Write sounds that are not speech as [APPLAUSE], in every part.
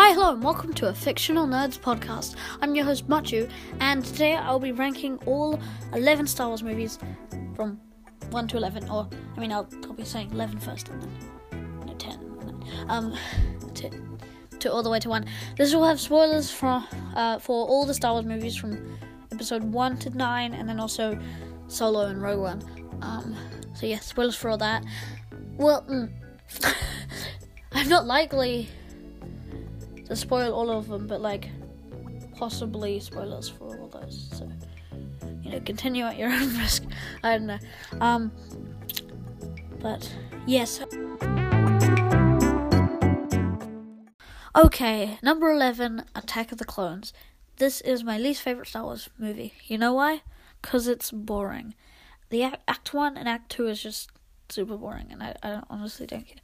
Hi, hello, and welcome to a Fictional Nerds podcast. I'm your host, Machu, and today I'll be ranking all 11 Star Wars movies from 1 to 11, or, I mean, I'll, I'll be saying 11 first, and then no, 10, and then, um, to, to all the way to 1. This will have spoilers for, uh, for all the Star Wars movies from episode 1 to 9, and then also Solo and Rogue One. Um, so yeah, spoilers for all that. Well, mm, [LAUGHS] I'm not likely to spoil all of them, but like possibly spoilers for all those. So you know, continue at your [LAUGHS] own risk. I don't know. Um, but yes. Okay, number eleven, Attack of the Clones. This is my least favorite Star Wars movie. You know why? Cause it's boring. The act, act one and act two is just super boring, and I, I honestly don't care.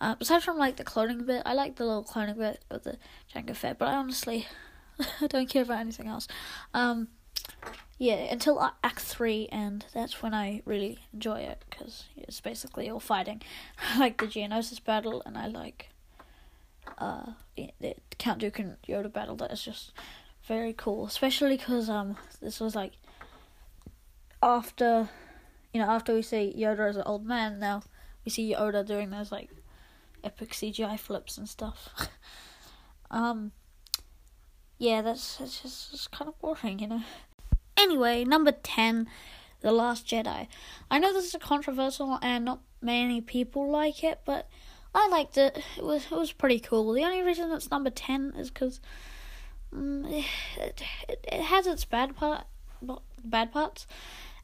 Uh, aside from like the cloning bit, I like the little cloning bit of the Jango Fett, but I honestly [LAUGHS] don't care about anything else. Um, yeah, until Act Three, and that's when I really enjoy it because it's basically all fighting. [LAUGHS] I like the Geonosis battle, and I like uh the Count Dooku and Yoda battle. That is just very cool, especially because um this was like after you know after we see Yoda as an old man. Now we see Yoda doing those like epic CGI flips and stuff. [LAUGHS] um, yeah, that's that's just kind of boring, you know. Anyway, number ten, The Last Jedi. I know this is a controversial and not many people like it, but I liked it. It was it was pretty cool. The only reason it's number ten is because um, mm, it, it, it has its bad part, bad parts,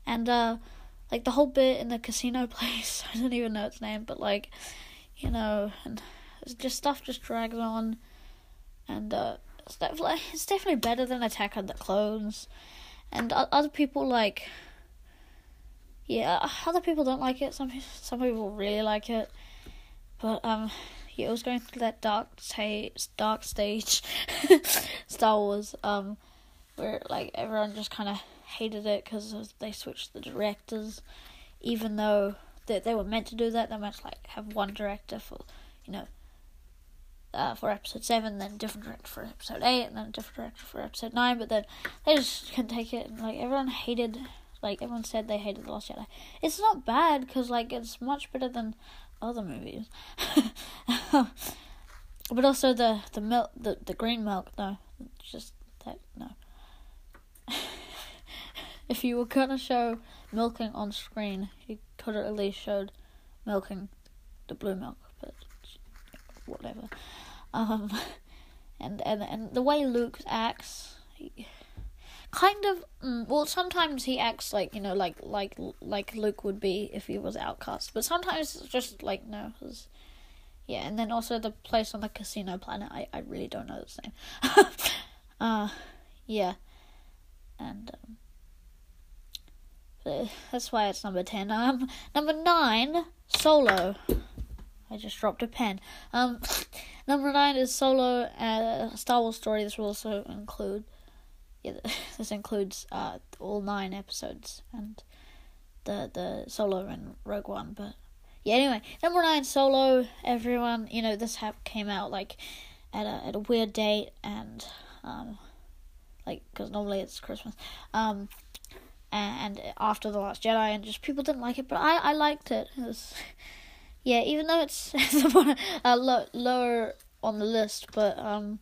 and uh, like the whole bit in the casino [LAUGHS] place. I don't even know its name, but like you know, and just stuff just drags on, and uh, it's definitely it's definitely better than Attack on the Clones, and other people like, yeah, other people don't like it. Some some people really like it, but um, yeah, it was going through that dark stage, dark stage, [LAUGHS] Star Wars, um, where like everyone just kind of hated it because they switched the directors, even though that they were meant to do that. They to like have one director for, you know, uh, for episode seven, then different director for episode eight, and then a different director for episode nine. But then they just couldn't take it, and like everyone hated, like everyone said they hated the Last Jedi. It's not bad because like it's much better than other movies. [LAUGHS] but also the the milk, the the green milk, no, just that no. [LAUGHS] if you were gonna show milking on screen, you have at least showed milking the blue milk, but whatever. Um, [LAUGHS] and and and the way Luke acts, he, kind of. Mm, well, sometimes he acts like you know, like like like Luke would be if he was outcast, but sometimes it's just like no. yeah, and then also the place on the casino planet, I, I really don't know its name. [LAUGHS] uh, yeah, and um, [SIGHS] that's why it's number 10. Um, number 9, Solo. I just dropped a pen. Um, [SIGHS] number 9 is Solo, uh, Star Wars story. This will also include, yeah, [LAUGHS] this includes, uh, all nine episodes and the, the Solo and Rogue One, but yeah, anyway, number 9, Solo, everyone, you know, this hap- came out, like, at a, at a weird date, and, um, like, because normally it's Christmas, um, and after the Last Jedi, and just people didn't like it, but I I liked it. it was, [LAUGHS] yeah, even though it's [LAUGHS] uh, low, lower on the list, but um,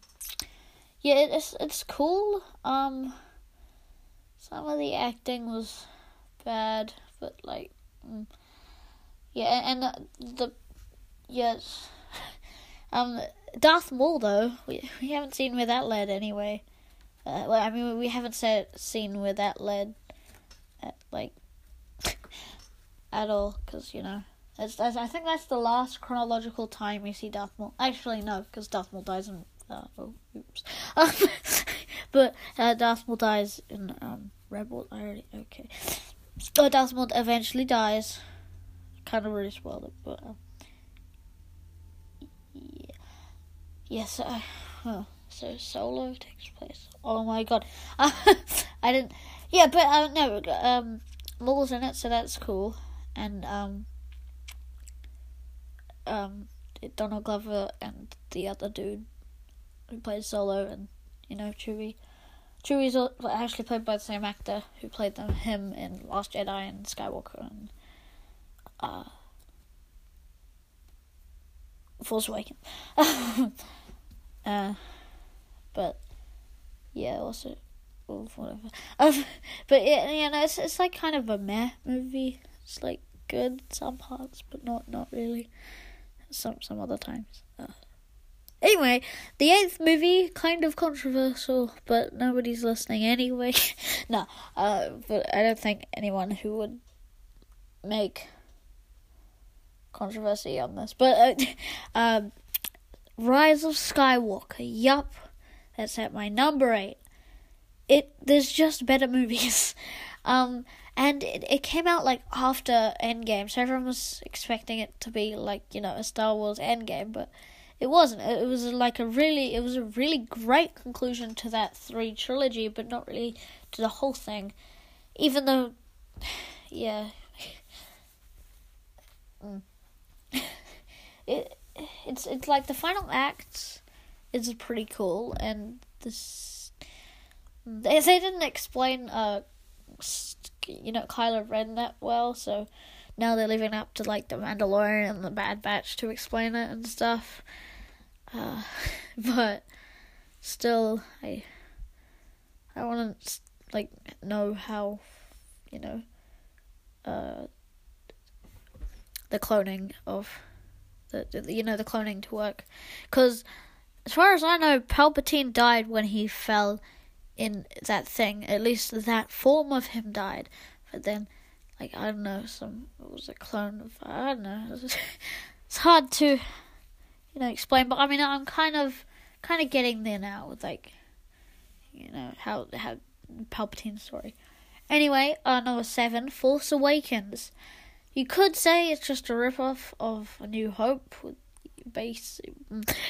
yeah, it's it's cool. Um, some of the acting was bad, but like, mm, yeah, and uh, the yes, [LAUGHS] um, Darth Maul though we we haven't seen where that led anyway. Uh, well, I mean, we haven't said, seen where that led like at all because you know it's, I think that's the last chronological time we see Darth Maul. Actually, no, because Darth Maul dies in. Uh, oh, oops. [LAUGHS] but uh, Darth Maul dies in um, Rebel. I already okay. Uh, Darth Maul eventually dies. Kind of really spoiled it, but um, yeah. Yes. [SIGHS] Uh, so Solo takes place. Oh my god, [LAUGHS] I didn't. Yeah, but uh, no, um, Maul's in it, so that's cool. And um, um, Donald Glover and the other dude, who played Solo, and you know Chewie. Chewie's al- actually played by the same actor who played them him in Last Jedi and Skywalker and uh, Force Awakens. [LAUGHS] uh, but yeah, also well, whatever. Um, but yeah, you know, it's it's like kind of a meh movie. It's like good some parts, but not not really. Some some other times. Uh, anyway, the eighth movie kind of controversial, but nobody's listening anyway. [LAUGHS] no, uh, but I don't think anyone who would make controversy on this. But uh, [LAUGHS] um, Rise of Skywalker. Yup, that's at my number eight. It there's just better [LAUGHS] movies. Um, and it, it came out like after Endgame, so everyone was expecting it to be like you know a Star Wars Endgame, but it wasn't. It was like a really, it was a really great conclusion to that three trilogy, but not really to the whole thing. Even though, [SIGHS] yeah, [LAUGHS] mm. [LAUGHS] it it's it's like the final act is pretty cool, and this they they didn't explain uh you know Kylo Ren that well, so now they're living up to like the Mandalorian and the Bad Batch to explain it and stuff. Uh, [LAUGHS] but still, I I want to like know how you know uh the cloning of the, the you know the cloning to work because as far as I know Palpatine died when he fell in that thing. At least that form of him died. But then, like, I don't know, some, it was a clone of, I don't know. [LAUGHS] It's hard to, you know, explain. But I mean, I'm kind of, kind of getting there now with, like, you know, how, how Palpatine's story. Anyway, uh, number seven, Force Awakens. You could say it's just a ripoff of A New Hope with base.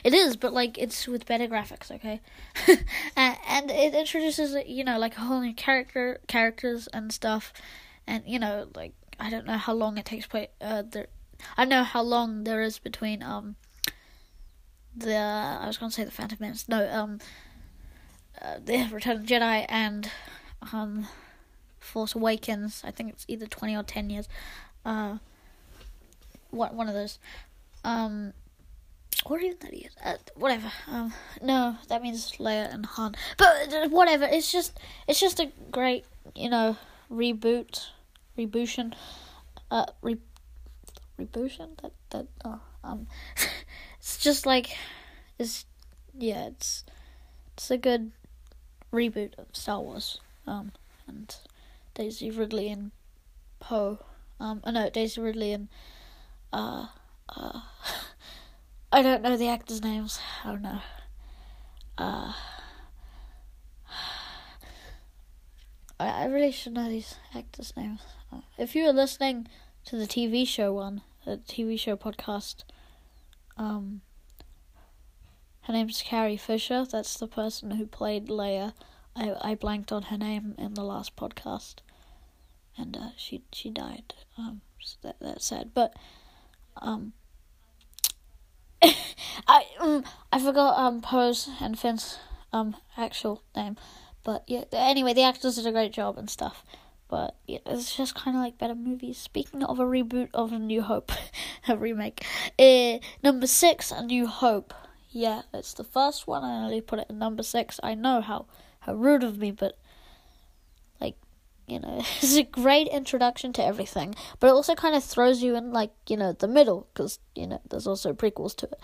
It is, but like it's with better graphics, okay? [LAUGHS] and, it introduces you know like a whole new character characters and stuff, and you know like I don't know how long it takes place. Uh, there, I know how long there is between um the I was gonna say the Phantom Menace. No, um, uh, the Return of the Jedi and um Force Awakens. I think it's either twenty or ten years. Uh, what one of those. Um, or even that he is. Uh, whatever. Um, no, that means Leia and Han. But uh, whatever. It's just, it's just a great, you know, reboot, rebootion, uh, re, rebootion. That that oh, um, [LAUGHS] it's just like, it's yeah, it's it's a good reboot of Star Wars. Um, and Daisy Ridley and Poe. Um, oh no, Daisy Ridley and uh, uh. [LAUGHS] I don't know the actors' names. Don't know. Uh, I, I really should know these actors' names. If you were listening to the TV show one, the TV show podcast, um, her name's Carrie Fisher. That's the person who played Leia. I I blanked on her name in the last podcast, and uh, she she died. Um, so that that's sad. But um, [LAUGHS] I um, I forgot um Poe's and Finn's um actual name, but yeah. Anyway, the actors did a great job and stuff. But yeah, it's just kind of like better movies. Speaking of a reboot of A New Hope, [LAUGHS] a remake, uh, number six, A New Hope. Yeah, it's the first one. I only put it in number six. I know how how rude of me, but you know, [LAUGHS] it's a great introduction to everything, but it also kind of throws you in like you know the middle because you know there's also prequels to it.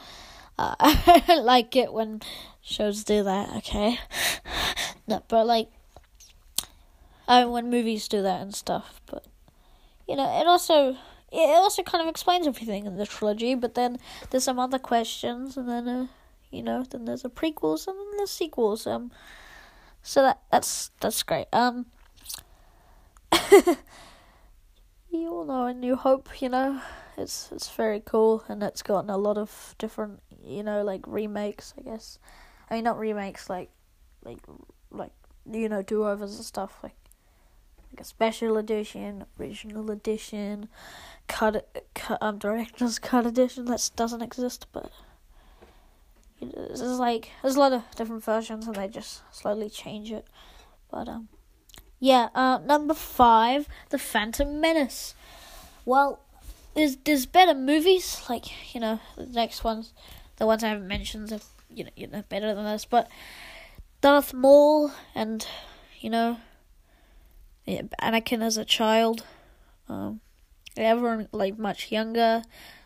Uh, I [LAUGHS] don't like it when shows do that. Okay, [LAUGHS] no, but like, I mean, when movies do that and stuff. But you know, it also it also kind of explains everything in the trilogy. But then there's some other questions, and then uh, you know, then there's a prequels and then there's sequels. Um, so that that's that's great. Um [LAUGHS] you all know a New Hope, you know, it's it's very cool, and it's gotten a lot of different, you know, like remakes. I guess, I mean not remakes, like, like, like you know, do overs and stuff, like, like a special edition, original edition, cut, cut um, director's cut edition that doesn't exist, but you there's like there's a lot of different versions, and they just slowly change it. But um, yeah. Uh, number five, The Phantom Menace. Well, there's there's better movies like you know the next ones, the ones I haven't mentioned are you know you know better than this, but Darth Maul and you know yeah, Anakin as a child. Um, everyone like much younger.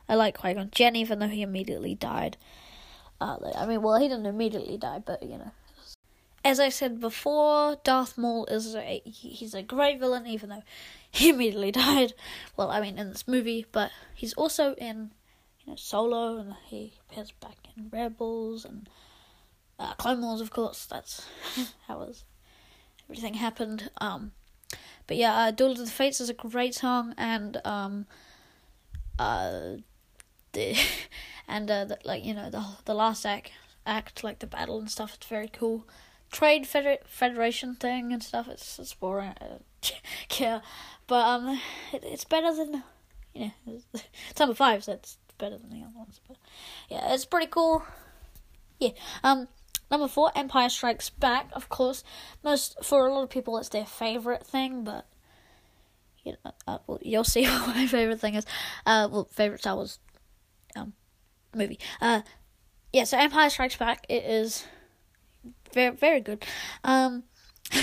I like Qui Gon Jinn, even though he immediately died. Uh, I mean, well, he didn't immediately die, but you know. As I said before, Darth Maul is a he's a great villain, even though he immediately [LAUGHS] died. Well, I mean, in this movie, but he's also in you know Solo, and he appears back in Rebels and uh, Clone Wars, of course. That's [LAUGHS] how was everything happened. Um, but yeah, uh, Duel of the Fates is a great song, and um, uh, the [LAUGHS] and uh, the, like you know the the last act act like the battle and stuff. It's very cool. Trade feder- Federation thing and stuff. It's it's boring. yeah, [LAUGHS] but um, it, it's better than you know. [LAUGHS] It's number five, so it's better than the other ones. But yeah, it's pretty cool. Yeah. Um. Number four, Empire Strikes Back. Of course, most for a lot of people, it's their favorite thing, but you know, uh, well, you'll see [LAUGHS] what my favorite thing is. Uh, well, favorite Star Wars um movie. Uh, yeah. So Empire Strikes Back. It is very very good. Um, [LAUGHS] uh,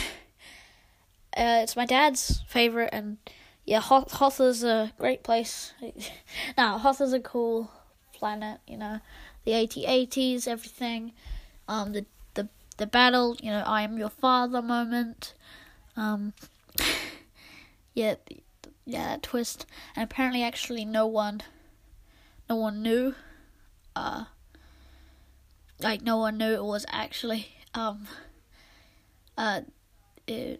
it's my dad's favorite, and yeah, Hoth, Hoth is a great place. [LAUGHS] now, Hoth is a cool planet. You know, the AT-ATs, everything um, the the the battle, you know, I am your father moment. Um, [LAUGHS] yeah, yeah, that twist, and apparently, actually, no one, no one knew. Uh, like no one knew it was actually um. Uh,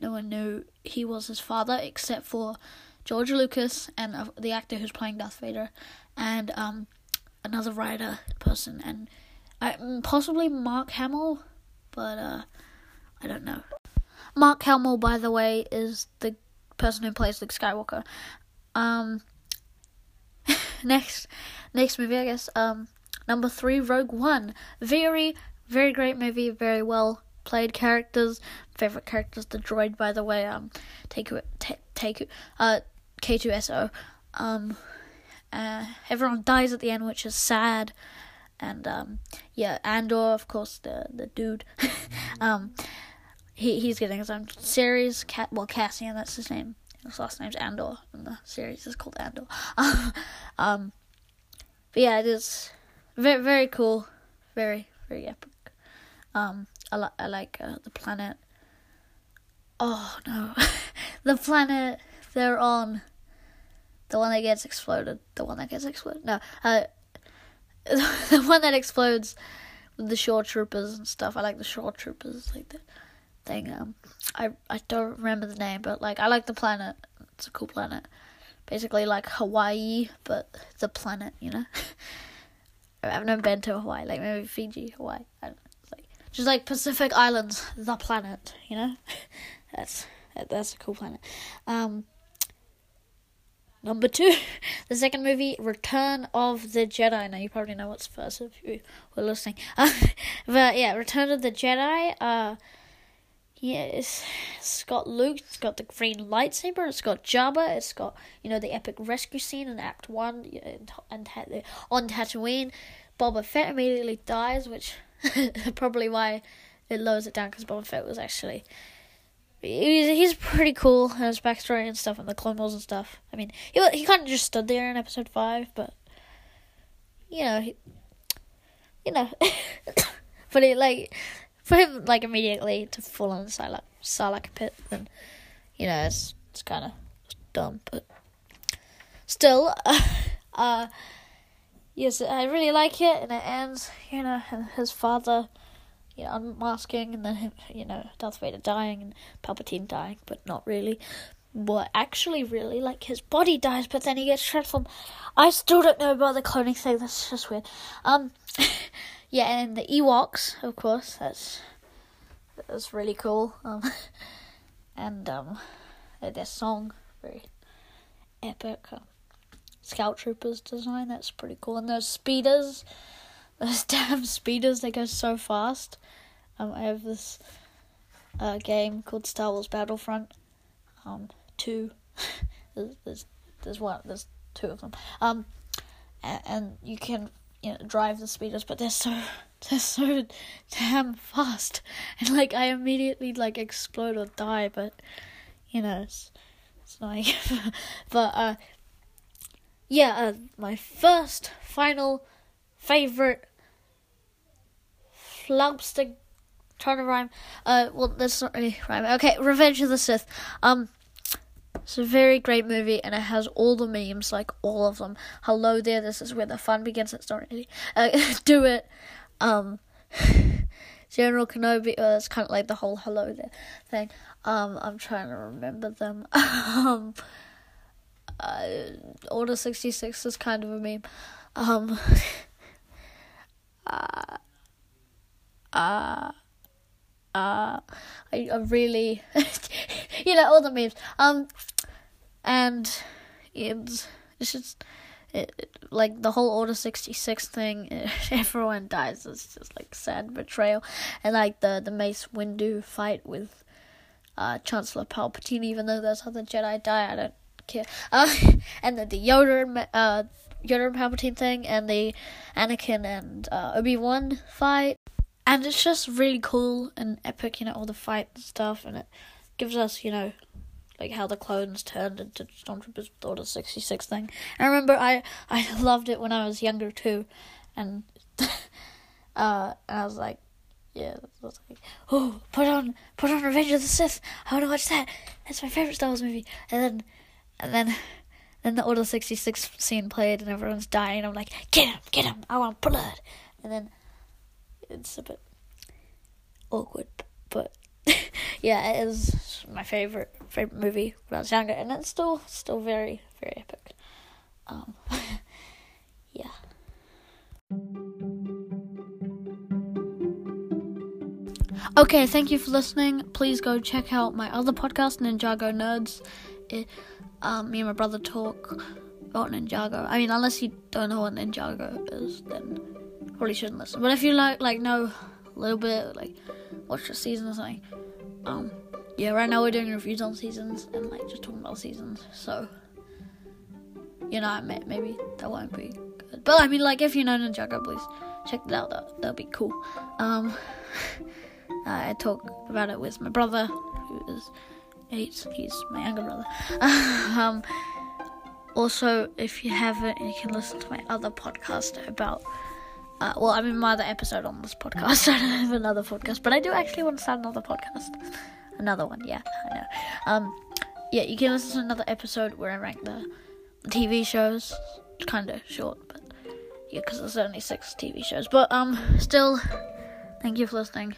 no one knew he was his father except for George Lucas and uh, the actor who's playing Darth Vader, and um, another writer person and mm, possibly Mark Hamill, but uh, I don't know. Mark Hamill, by the way, is the person who plays Luke Skywalker. Um, [LAUGHS] next, next movie, I guess. Um, number three, Rogue One. Very, very great movie. Very well played characters. Favorite characters, the droid, by the way. Um, take take uh, K2SO. Um, uh, everyone dies at the end, which is sad and um, yeah, Andor, of course, the the dude. [LAUGHS] um, he he's getting his own series. Cat, well, Cassian, that's his name. His last name's Andor, and the series is called Andor. [LAUGHS] um, but yeah, it is very very cool, very very epic. Um, I like I like uh, the planet. Oh no, [LAUGHS] the planet they're on. The one that gets exploded. The one that gets exploded. No, uh, [LAUGHS] the one that explodes with the shore troopers and stuff. I like the shore troopers, like the thing. Um, I I don't remember the name, but like I like the planet. It's a cool planet. Basically like Hawaii, but the planet. You know. [LAUGHS] I've never been to Hawaii, like maybe Fiji, Hawaii. I don't know. Like just like Pacific Islands, the planet. You know. [LAUGHS] that's that's a cool planet. Um. Number two, [LAUGHS] the second movie, Return of the Jedi. Now you probably know what's first if you were listening. [LAUGHS] But yeah, Return of the Jedi. Uh, yeah, it's, it's got Luke. It's got the green lightsaber. It's got Jabba. It's got you know the epic rescue scene in Act One and, and on Tatooine. Boba Fett immediately dies, which [LAUGHS] probably why it lowers it down because Boba Fett was actually he's, he's pretty cool his backstory and stuff and the Clone Wars and stuff. I mean, he he kind of just stood there in episode five, but you know, he, you know, [COUGHS] but it like for him like immediately to fall on Sarlacc, Sarlacc pit, then you know it's it's kind of dumb, but still, uh, [LAUGHS] uh, yes, I really like it, and it ends, you know, his father you know, unmasking and then him, you know, Darth Vader dying and Palpatine dying, but not really. But actually, really, like his body dies, but then he gets transformed. I still don't know about the cloning thing. That's just weird. Um, [LAUGHS] yeah, and the Ewoks, of course. That's that's really cool. Um, [LAUGHS] and um, their song very epic. Um, Scout Troopers design. That's pretty cool. And those speeders [LAUGHS] those damn speeders they go so fast. Um, I have this uh, game called Star Wars Battlefront. Um, two. [LAUGHS] there's, there's there's one there's two of them. Um, and, and you can you know drive the speeders, but they're so [LAUGHS] they're so damn fast, and like I immediately like explode or die. But you know it's it's [LAUGHS] but uh, yeah, uh, my first final favorite flubstick trying to rhyme. Uh, well, that's not really rhyme. Okay, Revenge of the Sith. Um, it's a very great movie, and it has all the memes, like all of them. Hello there, this is where the fun begins. It's not really. Uh, [LAUGHS] do it. Um, [LAUGHS] General Kenobi. Uh, it's kind of like the whole hello there thing. Um, I'm trying to remember them. [LAUGHS] um, uh, Order sixty six is kind of a meme. Um. uh, uh, uh, I, I really, you know, all the memes. Um, and it's, it's just, it, it, like the whole Order 66 thing, [LAUGHS] everyone dies. It's just like sad betrayal. And like the, the Mace Windu fight with uh, Chancellor Palpatine, even though those other Jedi die, I don't care. [LAUGHS] Uh, and the, the Yoda and, uh, Yoda and Palpatine thing, and the Anakin and uh, Obi Wan fight and it's just really cool and epic, you know, all the fight and stuff, and it gives us, you know, like how the clones turned into stormtroopers with the sixty six thing. I remember I [LAUGHS] I loved it when I was younger too, and [LAUGHS] uh, and I was like, yeah, was like, oh, put on put on Revenge of the Sith. I want to watch that. That's my favorite Star Wars movie. And then and then [LAUGHS] then the Order sixty six scene played, and everyone's dying. I'm like, get him, get him. I want blood. And then it's a bit awkward, but [LAUGHS] yeah, it is my favorite favorite movie when I was younger, and it's still still very very epic. Um, [LAUGHS] yeah. Okay, thank you for listening. Please go check out my other podcast, Ninjago Nerds. It, um, me and my brother talk about Ninjago. I mean, unless you don't know what Ninjago is, then probably shouldn't listen. But if you like, like know a little bit, like watch the season or um, yeah. Right now we're doing reviews on seasons and like just talking about seasons. So, you know, maybe that won't be good. But I mean, like if you know Ninjago, please check it out. That that'll be cool. Um, [LAUGHS] I talk about it with my brother, who is eight. He's my younger brother. [LAUGHS] um. Also, if you haven't, you can listen to my other podcast about uh, well, I'm in my other episode on this podcast. [LAUGHS] I don't have another podcast, but I do actually want to start another podcast. Another one, yeah, I know. Um, yeah, you can listen to another episode where I rank the, TV shows. It's kind of short, but yeah, because there's only six TV shows. But um, still, thank you for listening.